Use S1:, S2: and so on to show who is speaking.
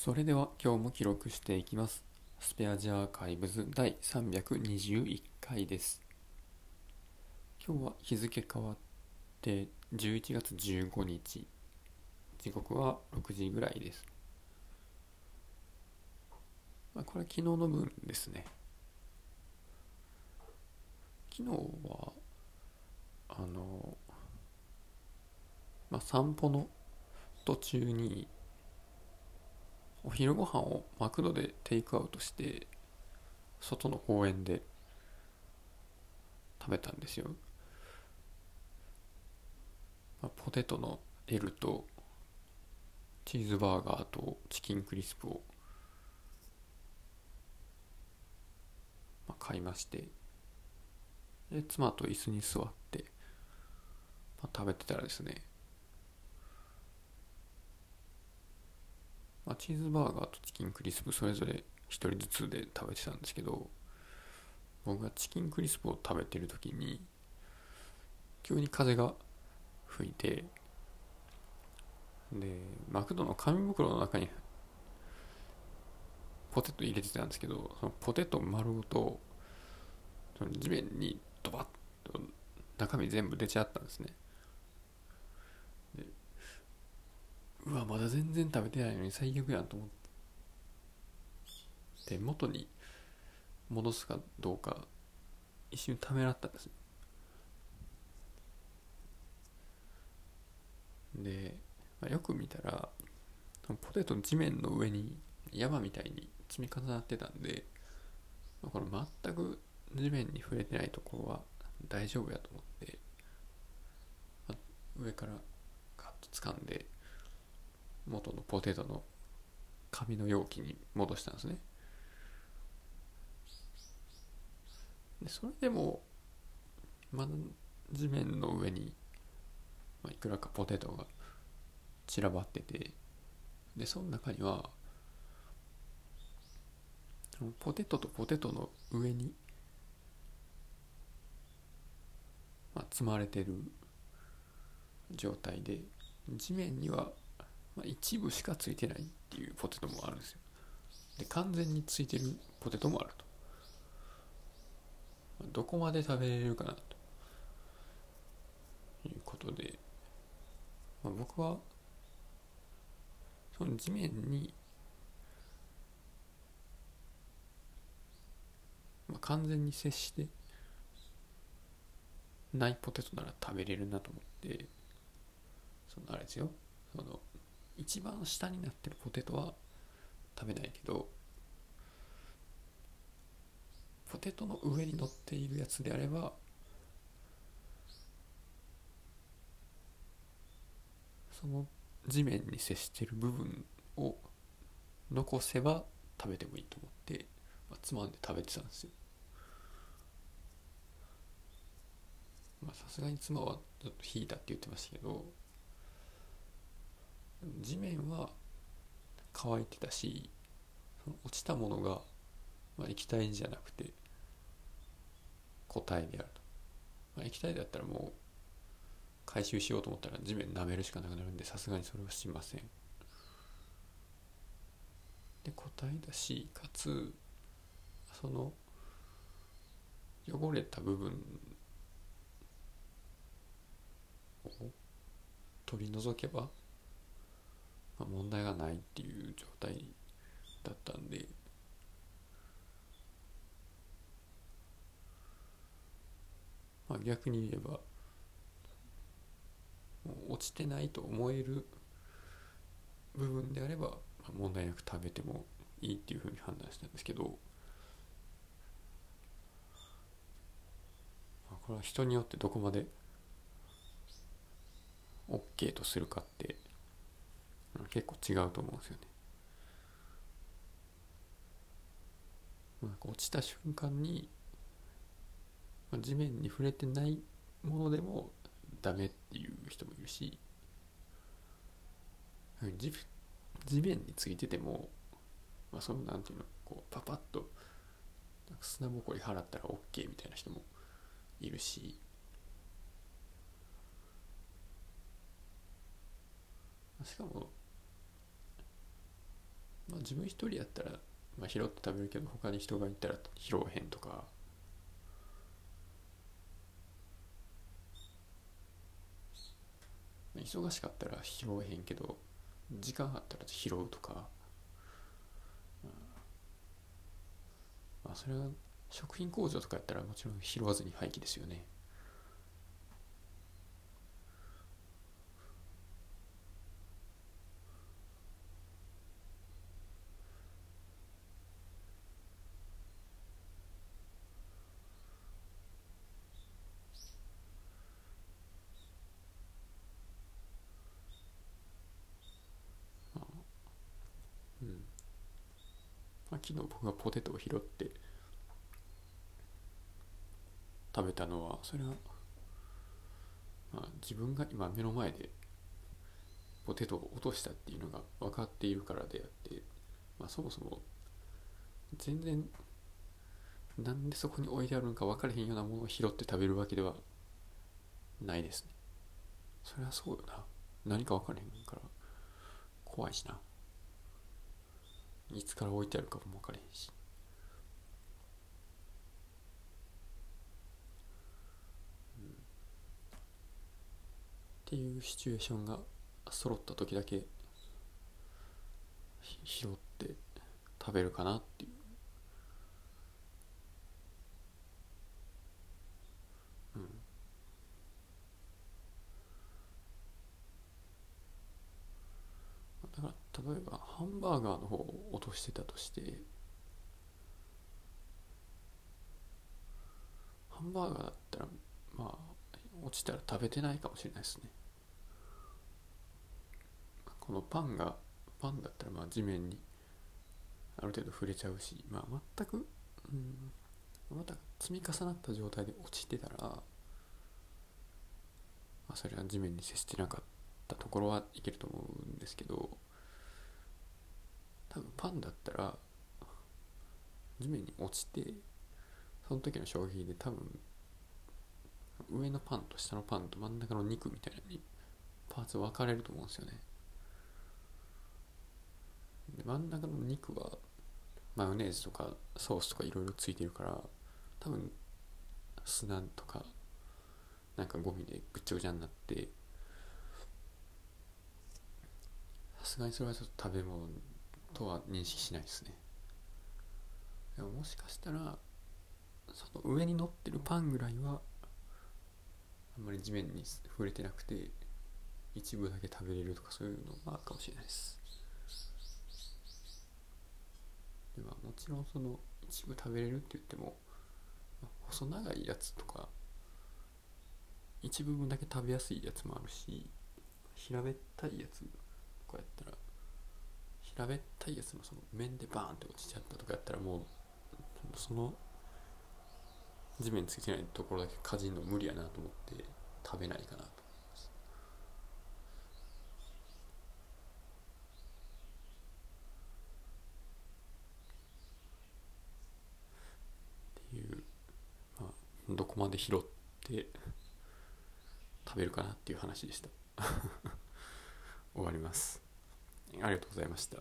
S1: それでは今日も記録していきます。スペアジアーカイブズ第321回です。今日は日付変わって11月15日。時刻は6時ぐらいです。まあ、これは昨日の分ですね。昨日は、あの、まあ、散歩の途中に、お昼ご飯をマクドでテイクアウトして外の公園で食べたんですよ、まあ、ポテトの L とチーズバーガーとチキンクリスプを、まあ、買いまして。で妻と椅子に座って、まあ、食べてたらですねまあ、チーズバーガーとチキンクリスプそれぞれ1人ずつで食べてたんですけど僕がチキンクリスプを食べてる時に急に風が吹いてでマクドの紙袋の中にポテト入れてたんですけどそのポテト丸ごと地面にドバッと中身全部出ちゃったんですね。うわまだ全然食べてないのに最悪やんと思って。元に戻すかどうか一瞬ためらったんですで、まあ、よく見たらポテト地面の上に山みたいに積み重なってたんで、この全く地面に触れてないところは大丈夫やと思って、まあ、上からガッと掴んで元のポテトの紙の容器に戻したんですね。でそれでもまだ地面の上に、まあ、いくらかポテトが散らばっててでその中にはポテトとポテトの上に、まあ、積まれてる状態で地面にはまあ、一部しかついてないっていうポテトもあるんですよ。で完全についてるポテトもあると、どこまで食べれるかなと。いうことで、まあ、僕はその地面に、まあ、完全に接してないポテトなら食べれるなと思ってそのあれですよ。その一番下になってるポテトは食べないけどポテトの上に乗っているやつであればその地面に接してる部分を残せば食べてもいいと思って、まあ、つまんで食べてたんですよ。まあさすがに妻はちょっと引いたって言ってましたけど地面は乾いてたしその落ちたものが、まあ、液体じゃなくて固体であると、まあ、液体だったらもう回収しようと思ったら地面舐めるしかなくなるんでさすがにそれはしません。で固体だしかつその汚れた部分を取り除けばまあ、問題がないっていう状態だったんで。まあ逆に言えば落ちてないと思える部分であれば、問題なく食べてもいいっていうふうに判断したんですけど、まあ、これは人によってどこまで OK とするかって結構違うと思うんですよね。まあ、落ちた瞬間に、まあ、地面に触れてないものでもダメっていう人もいるし地地面についてても、まあ、そのなんていうのこうパパッと砂ぼこり払ったら OK みたいな人もいるししかもまあ自分一人やったら、まあ、拾って食べるけど他に人がいたら拾わへんとか。忙しかったら拾えへんけど時間あったら拾うとか、まあ、それは食品工場とかやったらもちろん拾わずに廃棄ですよね。昨日僕がポテトを拾って食べたのはそれは、まあ、自分が今目の前でポテトを落としたっていうのが分かっているからであって、まあ、そもそも全然なんでそこに置いてあるのか分からへんようなものを拾って食べるわけではないですね。それはそうよな。何か分からへんから怖いしな。いつから置いてあるかも分からへんし。っていうシチュエーションが揃った時だけ拾って食べるかなっていう。だから例えばハンバーガーの方を落としてたとしてハンバーガーだったらまあ落ちたら食べてないかもしれないですね。このパンがパンだったらまあ地面にある程度触れちゃうしまあ全くうんまた積み重なった状態で落ちてたら、まあ、それは地面に接してなかったところはいけると思うんですけど多分パンだったら地面に落ちてその時の衝撃で多分上のパンと下のパンと真ん中の肉みたいなにパーツ分かれると思うんですよね。で真ん中の肉はマヨネーズとかソースとかいろいろついてるから多分砂とかなんかゴミでぐちゃぐちゃになってさすがにそれはちょっと食べ物とは認識しないですね。でももしかしたらその上に乗ってるパンぐらいはあんまり地面に触れてなくて一部だけ食べれるとかそういうのがあるかもしれないです。ではもちろんその一部食べれるって言っても細長いやつとか一部分だけ食べやすいやつもあるし平べったいやつ平べったいやつのその面でバーンって落ちちゃったとかやったらもうその地面ついてないところだけかじんの無理やなと思って食べないかなと思いますっていうまあどこまで拾って食べるかなっていう話でした。終わります。ありがとうございました。